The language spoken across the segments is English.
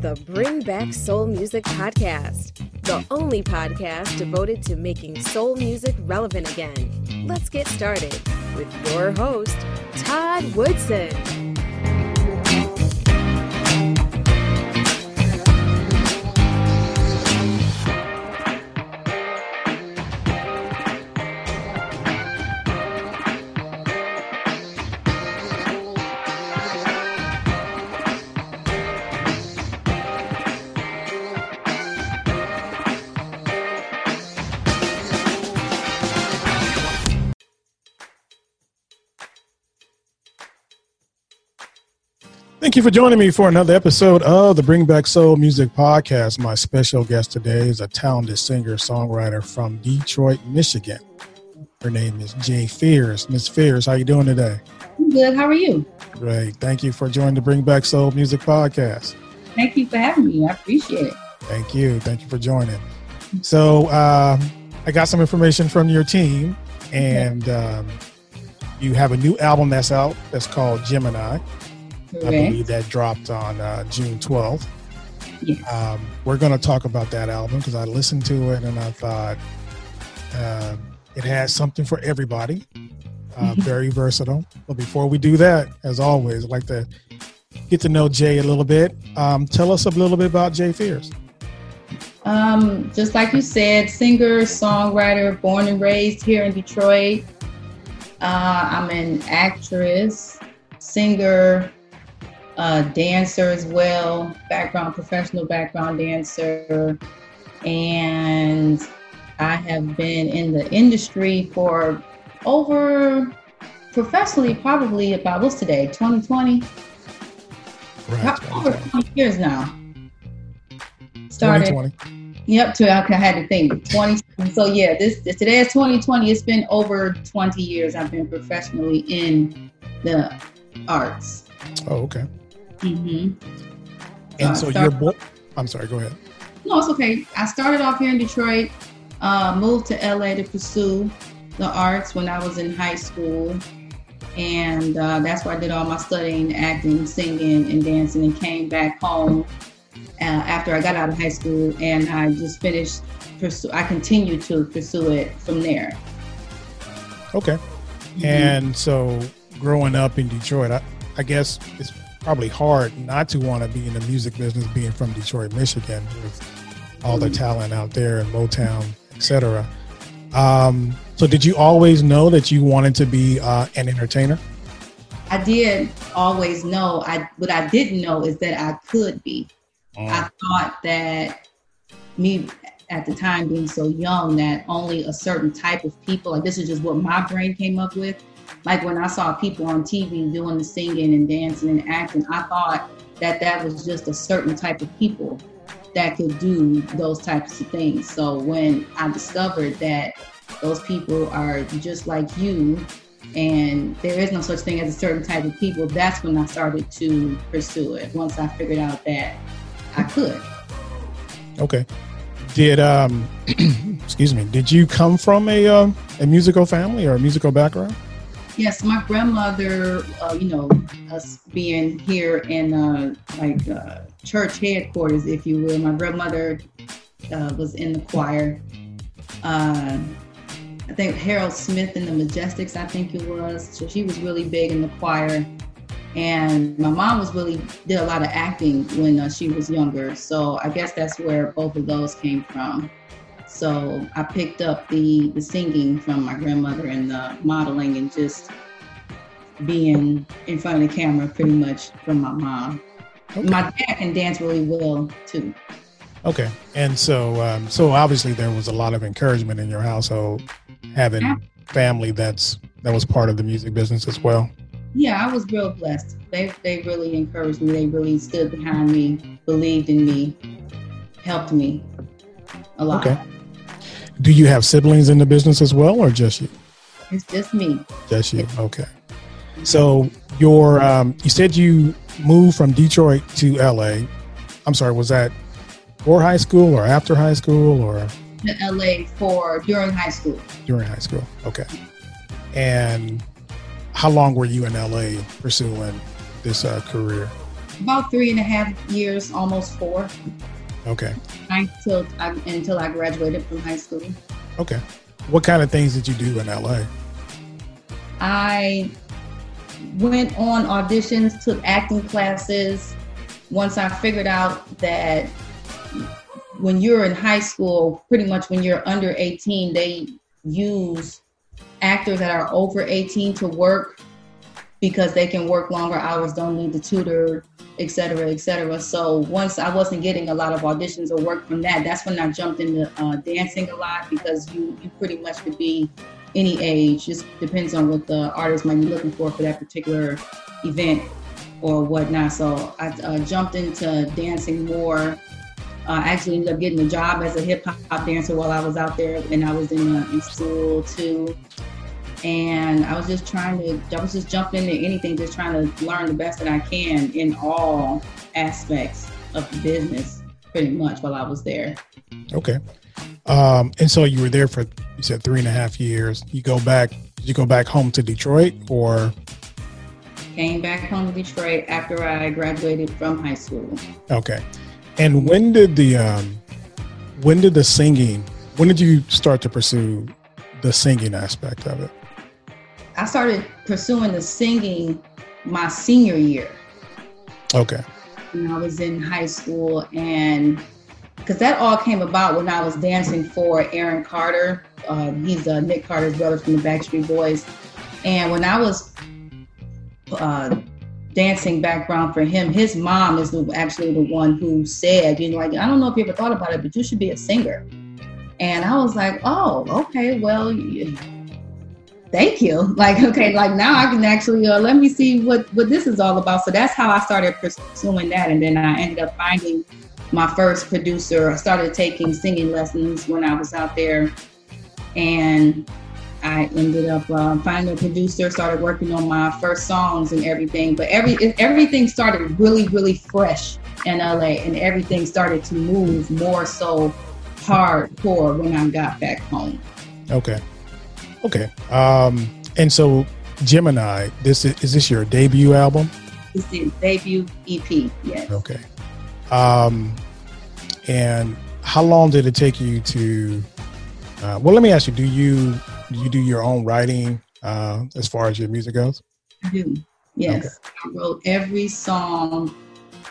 The Bring Back Soul Music Podcast, the only podcast devoted to making soul music relevant again. Let's get started with your host, Todd Woodson. You for joining me for another episode of the Bring Back Soul Music Podcast. My special guest today is a talented singer songwriter from Detroit, Michigan. Her name is Jay Fears. Miss Fears, how you doing today? I'm good. How are you? Great. Thank you for joining the Bring Back Soul Music Podcast. Thank you for having me. I appreciate it. Thank you. Thank you for joining. So uh, I got some information from your team, and um, you have a new album that's out that's called Gemini. I believe that dropped on uh, June 12th. Yes. Um, we're going to talk about that album because I listened to it and I thought uh, it has something for everybody. Uh, very versatile. But before we do that, as always, I'd like to get to know Jay a little bit. Um, tell us a little bit about Jay Fears. Um, just like you said, singer, songwriter, born and raised here in Detroit. Uh, I'm an actress, singer, uh, dancer as well, background, professional background dancer. And I have been in the industry for over, professionally, probably about what's today, 2020? Right. Over 20 years now. Started. 2020. Yep, to I had to think 20. So yeah, this, this today is 2020. It's been over 20 years I've been professionally in the arts. Oh, okay. Mm-hmm. And So so I you're, I'm sorry, go ahead. No, it's okay. I started off here in Detroit, uh, moved to LA to pursue the arts when I was in high school. And uh, that's where I did all my studying, acting, singing, and dancing, and came back home uh, after I got out of high school. And I just finished, pursue, I continued to pursue it from there. Okay. Mm-hmm. And so growing up in Detroit, I, I guess it's probably hard not to want to be in the music business being from Detroit, Michigan, with all the Mhm. talent out there in Motown, etc. Um, so did you always know that you wanted to be uh, an entertainer? I did always know. I what I didn't know is that I could be. I thought that me at the time being so young that only a certain type of people, like this is just what my brain came up with. Like when I saw people on TV doing the singing and dancing and acting, I thought that that was just a certain type of people that could do those types of things. So when I discovered that those people are just like you and there is no such thing as a certain type of people, that's when I started to pursue it. Once I figured out that I could. Okay. Did um, excuse me? Did you come from a uh, a musical family or a musical background? Yes, my grandmother, uh, you know, us being here in uh, like uh, church headquarters, if you will, my grandmother uh, was in the choir. Uh, I think Harold Smith in the Majestics, I think it was. So she was really big in the choir. And my mom was really did a lot of acting when uh, she was younger. So I guess that's where both of those came from. So I picked up the the singing from my grandmother and the modeling and just being in front of the camera pretty much from my mom. Okay. My dad can dance really well too. Okay. And so, um, so obviously there was a lot of encouragement in your household, having Yeah. family that's that was part of the music business as well. Yeah, I was real blessed. They they really encouraged me. They really stood behind me, believed in me, helped me a lot. Okay. Do you have siblings in the business as well, or just you? It's just me. Just you. Okay. So your um, you said you moved from Detroit to LA. I'm sorry, was that for high school or after high school or To LA for during high school. during high school? Okay. And how long were you in LA pursuing this uh, career? about three and a half years, almost four. Okay. Until I, until I graduated from high school. Okay. What kind of things did you do in LA? I went on auditions, took acting classes. Once I figured out that when you're in high school, pretty much when you're under 18, they use actors that are over 18 to work because they can work longer hours, don't need the tutor, et cetera, et cetera. So once I wasn't getting a lot of auditions or work from that, that's when I jumped into uh, dancing a lot because you you pretty much could be any age. Just depends on what the artist might be looking for for that particular event or whatnot. So I uh, jumped into dancing more. Uh, I actually ended up getting a job as a hip hop dancer while I was out there, and I was in, uh, in school too. And I was just trying to, I was just jumping into anything, just trying to learn the best that I can in all aspects of the business, pretty much while I was there. Okay. Um, and so you were there for you said three and a half years. You go back. Did you go back home to Detroit or? Came back home to Detroit after I graduated from high school. Okay. And when did the um, when did the singing? When did you start to pursue the singing aspect of it? I started pursuing the singing my senior year. Okay. When I was in high school, and because that all came about when I was dancing for Aaron Carter. Uh, he's uh, Nick Carter's brother from the Backstreet Boys. And when I was uh, dancing background for him, his mom is the, actually the one who said, you know, like, I don't know if you ever thought about it, but you should be a singer. And I was like, oh, okay, well, thank you. Like, okay, like now I can actually uh, let me see what what this is all about. So that's how I started pursuing that, and then I ended up finding my first producer. I started taking singing lessons when I was out there, and I ended up uh, finding a producer. Started working on my first songs and everything. But every everything started really, really fresh in LA, and everything started to move more so hardcore when I got back home. Okay, okay. Um, and so Gemini, this is, is this your debut album? This is debut EP. Yes. Okay. Um, and how long did it take you to? Uh, well, let me ask you: Do you do you do your own writing uh, as far as your music goes? I do. Yes, okay. I wrote every song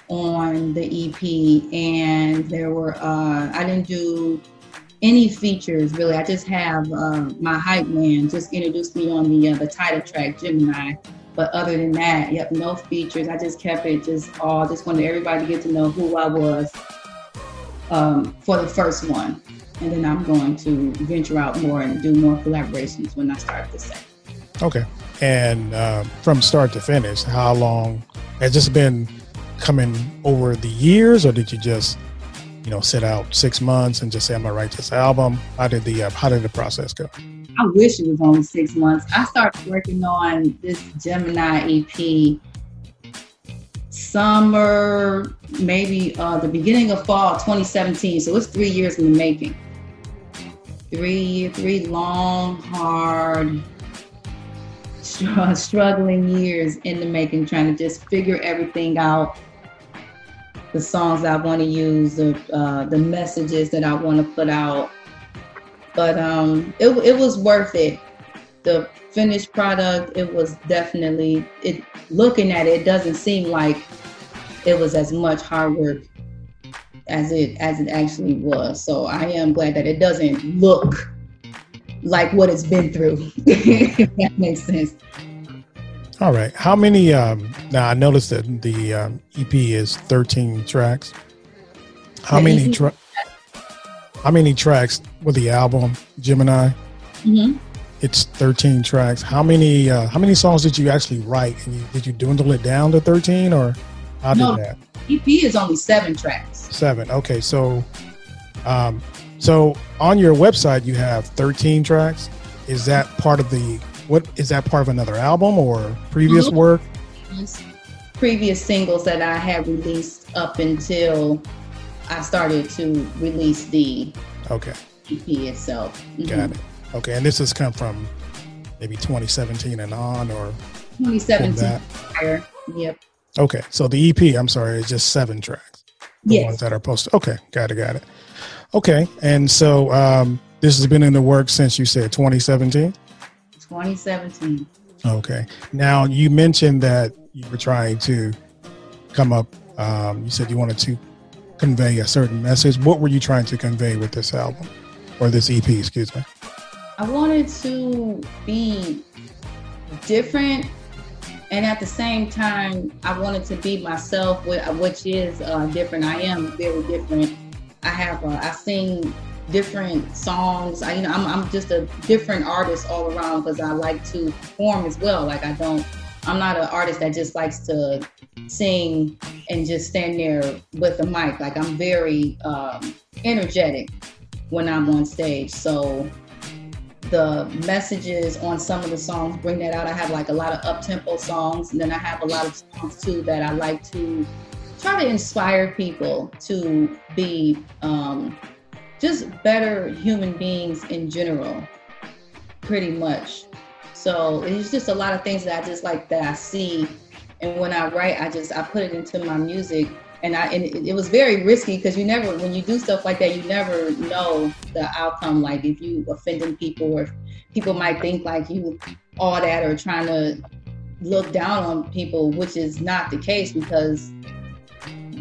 on the EP, and there were uh, I didn't do any features really. I just have uh, my hype man just introduced me on the uh, the title track Gemini. But other than that, yep, no features. I just kept it just all. Just wanted everybody to get to know who I was um, for the first one, and then I'm going to venture out more and do more collaborations when I start the second. Okay. And um, from start to finish, how long has this been coming over the years, or did you just, you know, sit out six months and just say I'm gonna write this album? How did the uh, how did the process go? I wish it was only six months. I started working on this Gemini EP summer, maybe uh, the beginning of fall 2017. So it's three years in the making. Three, three long, hard, struggling years in the making, trying to just figure everything out. The songs I want to use, the uh, the messages that I want to put out. But um, it it was worth it. The finished product, it was definitely it. Looking at it, it doesn't seem like it was as much hard work as it as it actually was. So I am glad that it doesn't look like what it's been through. if that makes sense. All right. How many? Um, now I noticed that the um, EP is 13 tracks. How the many? Tra- how many tracks with the album Gemini? Mm-hmm. It's 13 tracks. How many? Uh, how many songs did you actually write? And you, did you dwindle it down to 13 or? How no, did that? EP is only seven tracks. Seven. Okay, so, um, so on your website you have 13 tracks. Is that part of the what? Is that part of another album or previous work? Previous singles that I had released up until I started to release the okay EP itself. Mm-hmm. Got it. Okay, and this has come from maybe 2017 and on, or 2017 prior. Yep. Okay, so the EP, I'm sorry, is just seven tracks. The Yes. ones that are posted. Okay, got it, got it. Okay, and so um, this has been in the works since you said 2017. 2017. Okay. Now you mentioned that you were trying to come up. Um, you said you wanted to convey a certain message. What were you trying to convey with this album or this EP? Excuse me. I wanted to be different, and at the same time, I wanted to be myself, which is uh, different. I am very different. I have uh, I sing different songs. I, you know, I'm, I'm just a different artist all around because I like to perform as well. Like I don't, I'm not an artist that just likes to sing and just stand there with the mic. Like I'm very um, energetic when I'm on stage. So the messages on some of the songs bring that out. I have like a lot of up tempo songs, and then I have a lot of songs too that I like to try to inspire people to be um, just better human beings in general, pretty much. So it's just a lot of things that I just like that I see, and when I write, I just I put it into my music. And I and it, was very risky because you never when you do stuff like that you never know the outcome. Like if you offending people or people might think like you all that or trying to look down on people, which is not the case because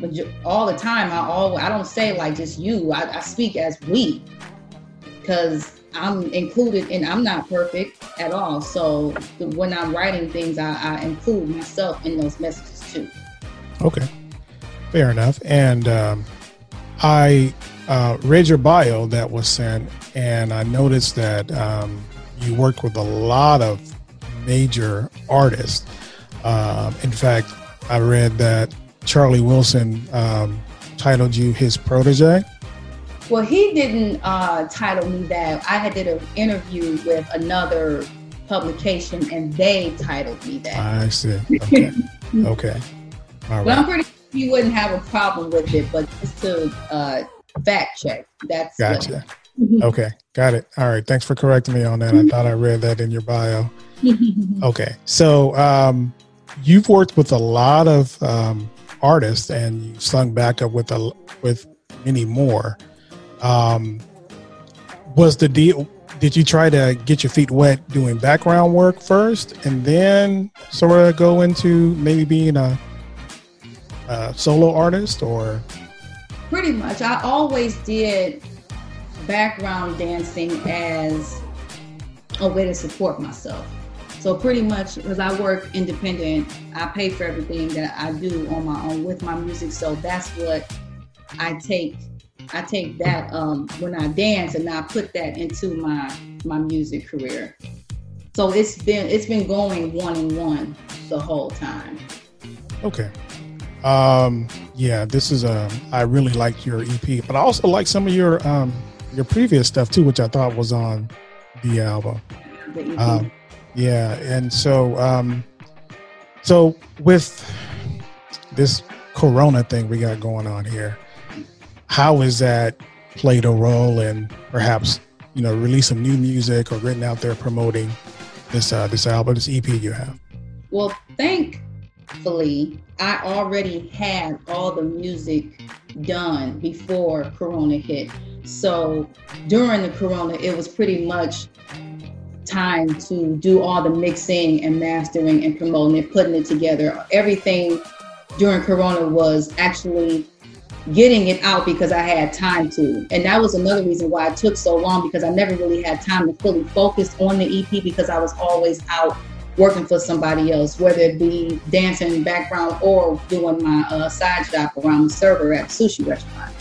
but all the time I all I don't say like just you. I, I speak as we because I'm included and I'm not perfect at all. So when I'm writing things, I, I include myself in those messages too. Okay. Fair enough. And um, I uh, read your bio that was sent, and I noticed that um, you worked with a lot of major artists. Um, in fact, I read that Charlie Wilson um, titled you his protege. Well, he didn't uh, title me that. I had did an interview with another publication, and they titled me that. I see. Okay. okay. All But I'm pretty sure you wouldn't have a problem with it. But just to uh, fact check, that's what- Gotcha. Okay. Got it. All right. Thanks for correcting me on that. I thought I read that in your bio. Okay. So um, you've worked with a lot of um, artists and you sung backup with a with many more. Um, was the deal? Did you try to get your feet wet doing background work first, and then sort of go into maybe being a, a solo artist, or Pretty much. I always did background dancing as a way to support myself. So pretty much because I work independent, I pay for everything that I do on my own with my music. So that's what I take. I take that um, when I dance and I put that into my my music career. So it's been it's been going one and one the whole time. Okay. Um, yeah, this is um I really liked your EP, but I also like some of your um your previous stuff too, which I thought was on the album. The EP. Yeah, and so um so with this corona thing we got going on here, how has that played a role in perhaps, you know, release some new music or getting out there promoting this uh this album, this EP you have? Well, thankfully, I already had all the music done before Corona hit. So during the Corona, it was pretty much time to do all the mixing and mastering and promoting it, putting it together. Everything during Corona was actually getting it out because I had time to. And that was another reason why it took so long because I never really had time to fully focus on the EP because I was always out working for somebody else, whether it be dancing background or doing my uh, side job around the server at a sushi restaurant.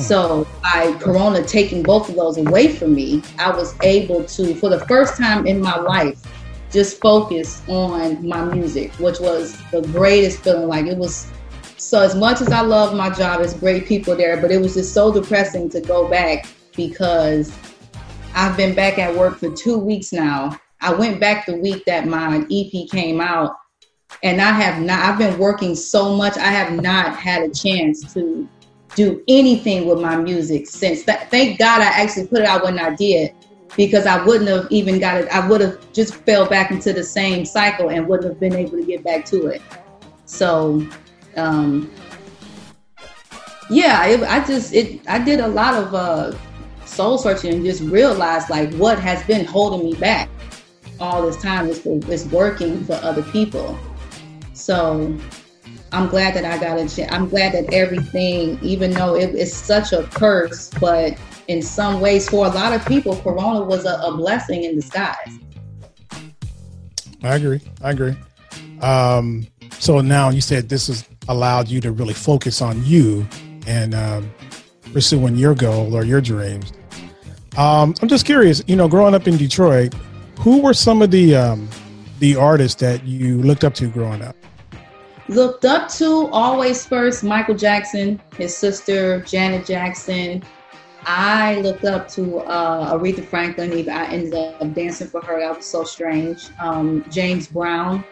Mm. So by Corona taking both of those away from me, I was able to, for the first time in my life, just focus on my music, which was the greatest feeling. Like it was so as much as I love my job, it's great people there, but it was just so depressing to go back because I've been back at work for two weeks now. I went back the week that my EP came out, and I have not. I've been working so much. I have not had a chance to do anything with my music since. Th- thank God I actually put it out when I did, because I wouldn't have even got it. I would have just fell back into the same cycle and wouldn't have been able to get back to it. So, um, yeah, it, I just it I did a lot of uh, soul searching and just realized like what has been holding me back all this time is is working for other people. So I'm glad that I got a chance. I'm glad that everything, even though it, it's such a curse, but in some ways, for a lot of people, Corona was a, a blessing in disguise. I agree. I agree. Um, so now you said this has allowed you to really focus on you and um, pursuing your goal or your dreams. Um, I'm just curious. You know, growing up in Detroit, who were some of the um, the artists that you looked up to growing up? Looked up to always first Michael Jackson, his sister Janet Jackson. I looked up to uh, Aretha Franklin. Even I ended up dancing for her. That was so strange. Um, James Brown.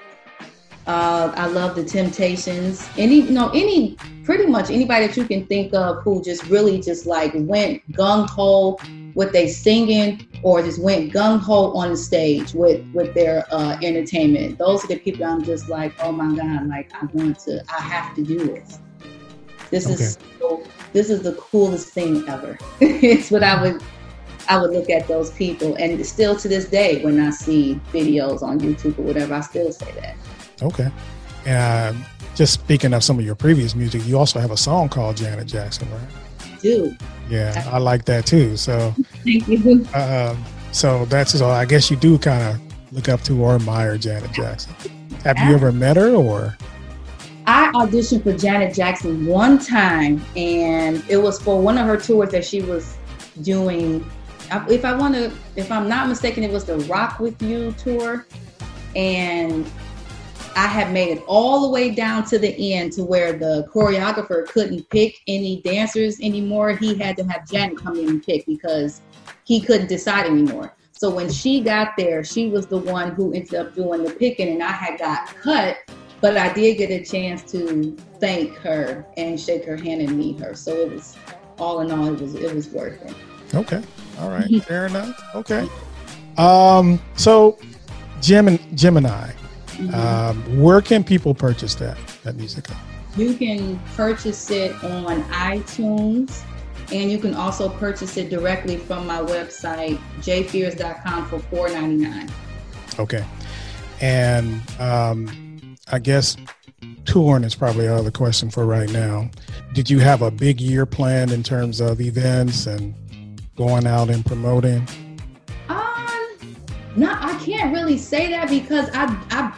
Uh, I love the Temptations. Any, you know, any, pretty much anybody that you can think of who just really just like went gung ho with they singing or just went gung ho on the stage with with their uh, entertainment. Those are the people I'm just like, oh my god, like I want to, I have to do this. This okay. is so, this is the coolest thing ever. it's what I would I would look at those people, and still to this day, when I see videos on YouTube or whatever, I still say that. Okay. And just speaking of some of your previous music, you also have a song called Janet Jackson, right? do. Yeah, I like that too. So thank you. Uh, so that's so. I guess you do kind of look up to or admire Janet Jackson. Have you ever met her or? I auditioned for Janet Jackson one time, and it was for one of her tours that she was doing. If I want to, if I'm not mistaken, it was the Rock Witchu tour, and I had made it all the way down to the end to where the choreographer couldn't pick any dancers anymore. He had to have Janet come in and pick because he couldn't decide anymore. So when she got there, she was the one who ended up doing the picking, and I had got cut, but I did get a chance to thank her and shake her hand and meet her. So it was all in all, it was it was worth it. Okay, all right, fair enough. Okay, um, so Gem- Gemini. Mm-hmm. Um, where can people purchase that that music? You can purchase it on iTunes, and you can also purchase it directly from my website jfears.com for four ninety nine. Okay, and um, I guess touring is probably out of the question for right now. Did you have a big year planned in terms of events and going out and promoting? Um, No, I can't really say that because I I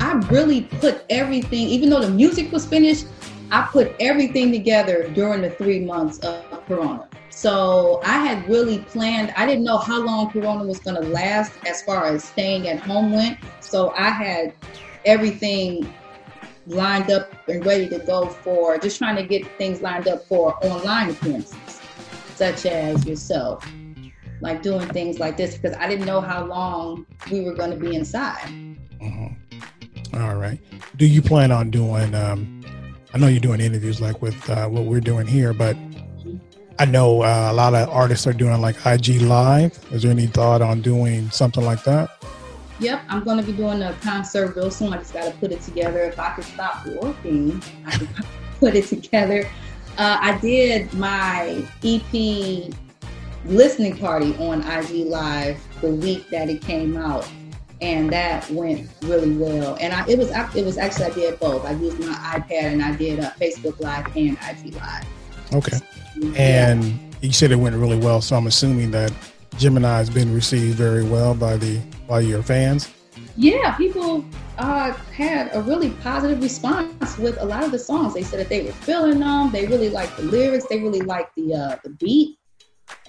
I really put everything, even though the music was finished, I put everything together during the three months of Corona. So I had really planned. I didn't know how long Corona was going to last as far as staying at home went. So I had everything lined up and ready to go for just trying to get things lined up for online appearances, such as yourself like doing things like this because I didn't know how long we were going to be inside. Mm-hmm. All right. Do you plan on doing? Um, I know you're doing interviews like with uh, what we're doing here, but I know uh, a lot of artists are doing like IG Live. Is there any thought on doing something like that? Yep, I'm going to be doing a concert real soon. I just got to put it together. If I could stop working, I could put it together. Uh, I did my EP listening party on IG Live the week that it came out, and that went really well. And I, it was it was actually I did both. I used my iPad and I did a Facebook Live and IG Live. Okay, and yeah. you said it went really well, so I'm assuming that Gemini has been received very well by the by your fans. Yeah, people uh, had a really positive response with a lot of the songs. They said that they were feeling them. They really liked the lyrics. They really liked the uh, the beat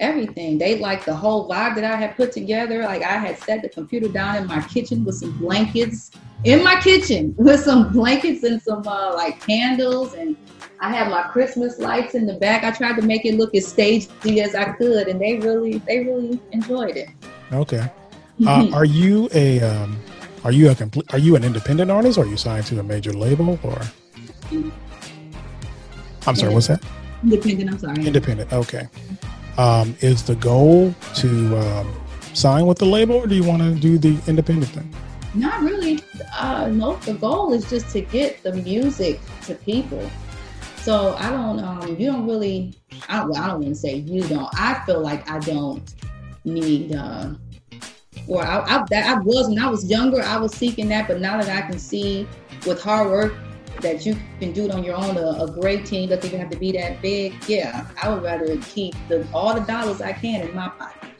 everything. They like the whole vibe that I had put together. Like I had set the computer down in my kitchen with some blankets in my kitchen with some blankets and some uh, like candles and I had my Christmas lights in the back. I tried to make it look as stagey as I could, and they really, they really enjoyed it. Okay. Uh, are you a, um, are you a complete, are you an independent artist? Or are you signed to a major label, or? I'm sorry. What's that? Independent. I'm sorry. Independent. Okay. Um, is the goal to um, sign with the label, or do you want to do the independent thing? Not really. Uh, no, the goal is just to get the music to people. So I don't. Um, you don't really. I don't. I don't want to say you don't. I feel like I don't need. Uh, or I, I, that I was when I was younger. I was seeking that, but now that I can see with hard work that you can do it on your own, a, a great team doesn't even have to be that big. Yeah, I would rather keep the, all the dollars I can in my pocket.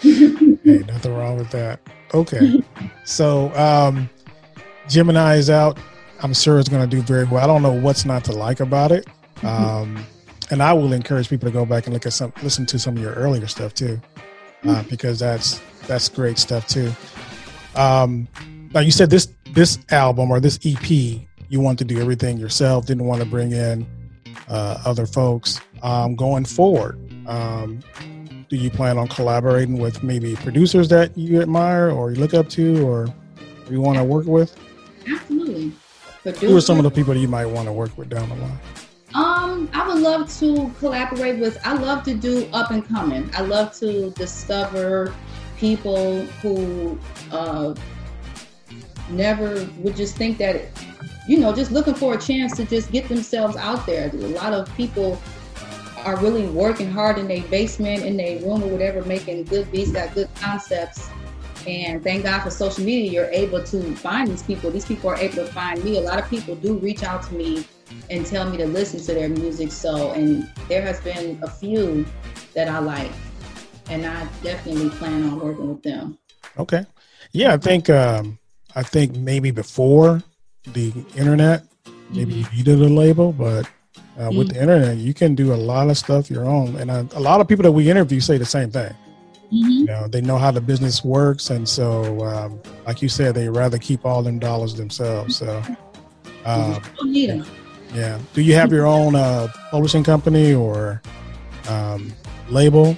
hey, nothing wrong with that. Okay. so um, Gemini is out. I'm sure it's going to do very well. I don't know what's not to like about it. Mm-hmm. Um, and I will encourage people to go back and look at some, listen to some of your earlier stuff too, uh, mm-hmm. because that's that's great stuff too. Um, now you said this this album or this EP, you want to do everything yourself. Didn't want to bring in uh, other folks. Um, going forward, um, do you plan on collaborating with maybe producers that you admire or you look up to or you want to work with? Absolutely. Who are some of the people that you might want to work with down the line? Um, I would love to collaborate with. I love to do up and coming. I love to discover people who uh, never would just think that, you know, just looking for a chance to just get themselves out there. A lot of people are really working hard in their basement, in their room or whatever, making good beats, got good concepts. And thank God for social media, you're able to find these people. These people are able to find me. A lot of people do reach out to me and tell me to listen to their music. So, and there has been a few that I like, and I definitely plan on working with them. Okay, yeah, I think um, I think maybe before the internet, maybe mm-hmm. you needed a label, but uh, mm-hmm. with the internet, you can do a lot of stuff your own. And uh, a lot of people that we interview say the same thing. Mm-hmm. You know, they know how the business works, and so, um, like you said, they rather keep all them dollars themselves. So, um, yeah. Do you have your own uh, publishing company or um, label?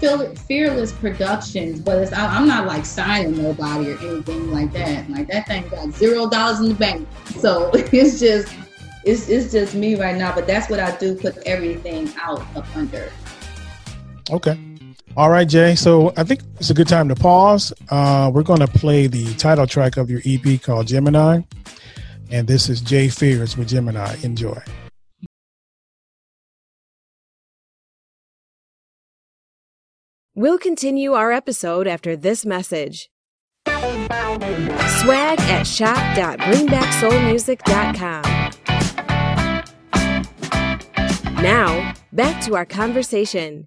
Fearless Productions, but it's, I, am not like signing nobody or anything like that. Like that thing got zero dollars in the bank, so it's just it's, it's just me right now, but that's what I do, put everything out up under. Okay. All right, Jay. So I think it's a good time to pause. Uh, we're going to play the title track of your EP called Gemini. And this is Jay Fears with Gemini. Enjoy. We'll continue our episode after this message. Swag at shop.bringbacksoulmusic.com. Now, back to our conversation.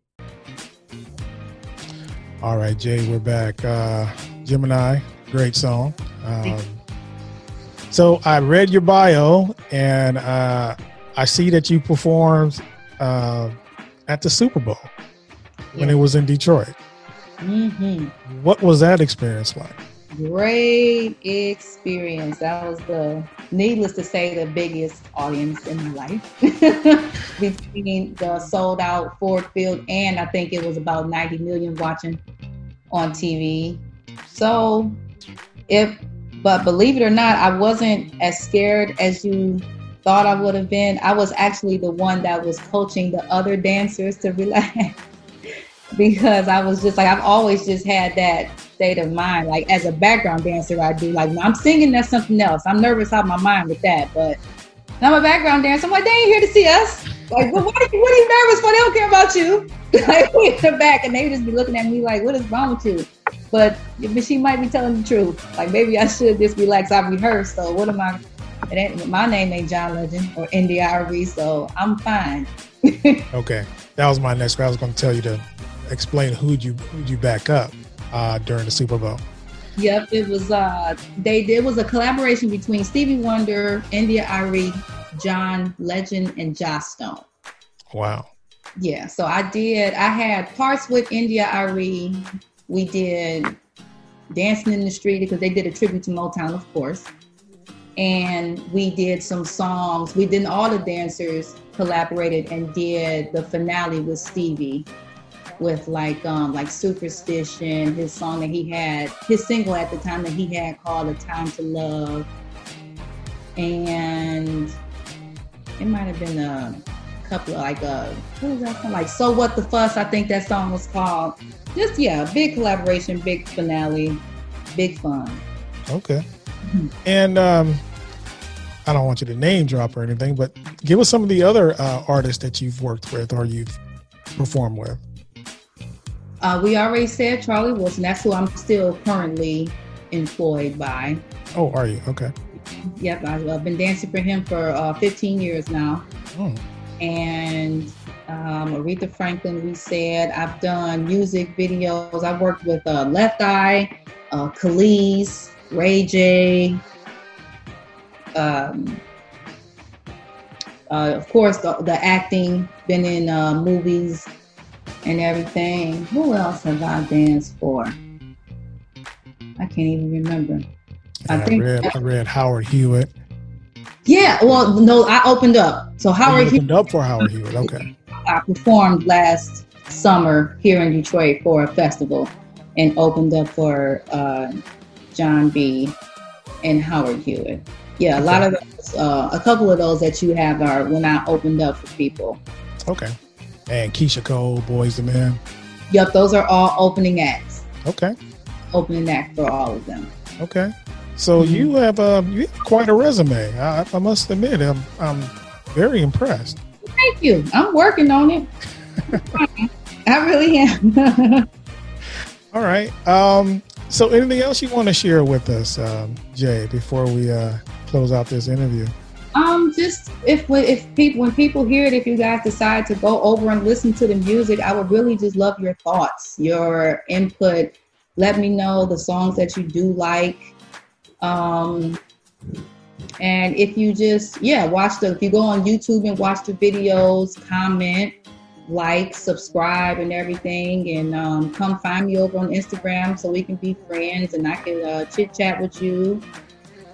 All right, Jay, we're back. Uh, Gemini, great song. Um, so I read your bio, and uh, I see that you performed uh, at the Super Bowl when it was in Detroit. Mm-hmm. What was that experience like? Great experience. That was the, needless to say, the biggest audience in my life. Between the sold out Ford Field and I think it was about 90 million watching on TV. So, if, but believe it or not, I wasn't as scared as you thought I would have been. I was actually the one that was coaching the other dancers to relax because I was just like, I've always just had that state of mind. Like as a background dancer, I do like I'm singing, that's something else. I'm nervous out my mind with that, but I'm a background dancer. I'm like, they ain't here to see us. Like, well, what, are you, what are you nervous for? They don't care about you. like we in the back, and they just be looking at me like, what is wrong with you? But, but she might be telling the truth. Like maybe I should just relax. I rehearsed. So what am I? It ain't, my name ain't John Legend or Arie, so I'm fine. okay, that was my next. I was going to tell you to explain who'd you who'd you back up uh, during the Super Bowl. Yep, it was uh they it was a collaboration between Stevie Wonder, India Arie, John Legend, and Joss Stone. Wow. Yeah, so I did I had parts with India Arie. We did Dancing in the Street because they did a tribute to Motown, of course. And we did some songs. We did all the dancers collaborated and did the finale with Stevie with like um like Superstition, his song that he had, his single at the time that he had called A Time to Love. And it might have been a couple of like uh what was that song? Like So What the Fuss, I think that song was called. Just yeah, big collaboration, big finale. big fun. Okay. And um, I don't want you to name drop or anything, but give us some of the other uh, artists that you've worked with or you've performed with. Uh, we already said Charlie Wilson. That's who I'm still currently employed by. Oh, are you? Okay. Yep, I've been dancing for him for uh, 15 years now. Oh. And um, Aretha Franklin, we said. I've done music videos. I've worked with uh, Left Eye, uh, Kelis, Ray J. Um, uh, of course, the, the, acting, been in uh, movies and everything. Who else have I danced for? I can't even remember. I, I think read, I read Howard Hewitt. Yeah, well, no, I opened up. So Howard opened Hewitt, up for Howard Hewitt. Okay. I performed last summer here in Detroit for a festival, and opened up for uh, Jon B. and Howard Hewitt. Yeah, a okay. lot of those, uh, a couple of those that you have are when I opened up for people. Okay. And Keyshia Cole, Boyz II Men. Yep, those are all opening acts. Okay. Opening act for all of them. Okay. So mm-hmm. you have uh, you have quite a resume. I, I must admit, I'm, I'm very impressed. Thank you. I'm working on it. I really am. all right. Um, so, anything else you want to share with us, um, Jay, before we uh, close out this interview? Um, just if if people when people hear it, if you guys decide to go over and listen to the music, I would really just love your thoughts, your input. Let me know the songs that you do like. Um, and if you just yeah watch the if you go on YouTube and watch the videos, comment, like, subscribe, and everything, and um, come find me over on Instagram so we can be friends and I can uh, chit chat with you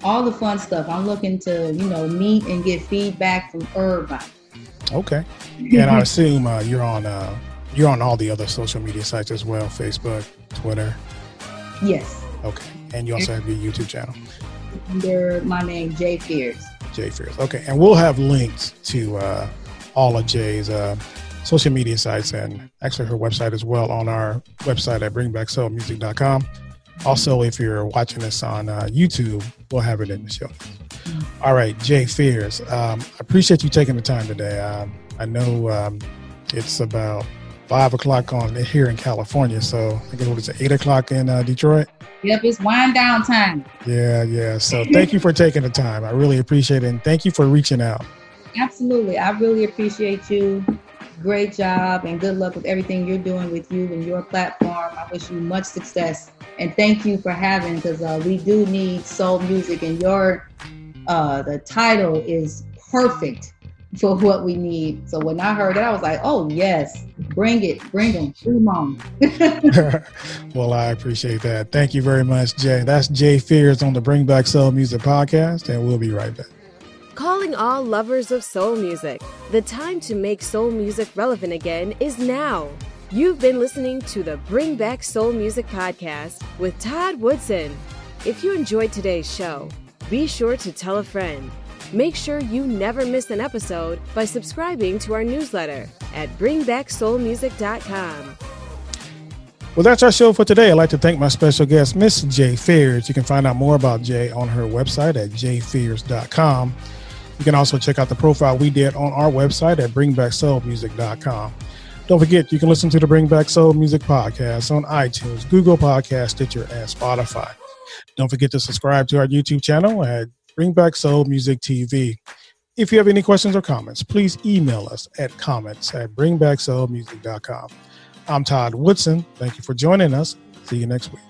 all the fun stuff. I'm looking to, you know, meet and get feedback from everybody. Okay. And I assume uh, you're on uh, you're on all the other social media sites as well, Facebook, Twitter. Yes. Okay. And you also have your YouTube channel. Under my name, Jay Fears. Jay Fears. Okay. And we'll have links to uh, all of Jay's uh, social media sites and actually her website as well on our website at bringbacksoulmusic.com. Also, if you're watching this on uh, YouTube, we'll have it in the show. All right, Jay Fears, um, I appreciate you taking the time today. Um, I know um, it's about five o'clock on here in California, so I guess what is it, eight o'clock in uh, Detroit? Yep, it's wind down time. Yeah, yeah. So thank you for taking the time. I really appreciate it, and thank you for reaching out. Absolutely, I really appreciate you. Great job, and good luck with everything you're doing with you and your platform. I wish you much success. And thank you for having because uh, we do need soul music and your uh, the title is perfect for what we need. So when i heard it i was like oh yes bring it bring them bring them on. Well i appreciate that. Thank you very much jay. That's jay fears on the bring back soul music podcast and we'll be right back calling all lovers of soul music the time to make soul music relevant again is now You've been listening to the Bring Back Soul Music podcast with Todd Woodson. If you enjoyed today's show, be sure to tell a friend. Make sure you never miss an episode by subscribing to our newsletter at bringbacksoulmusic.com. Well, that's our show for today. I'd like to thank my special guest, Miss Jay Fears. You can find out more about Jay on her website at jfears.com. You can also check out the profile we did on our website at bringbacksoulmusic.com. Don't forget, you can listen to the Bring Back Soul Music podcast on iTunes, Google Podcast, Stitcher, and Spotify. Don't forget to subscribe to our YouTube channel at Bring Back Soul Music TV. If you have any questions or comments, please email us at comments at bringbacksoulmusic.com. I'm Todd Woodson. Thank you for joining us. See you next week.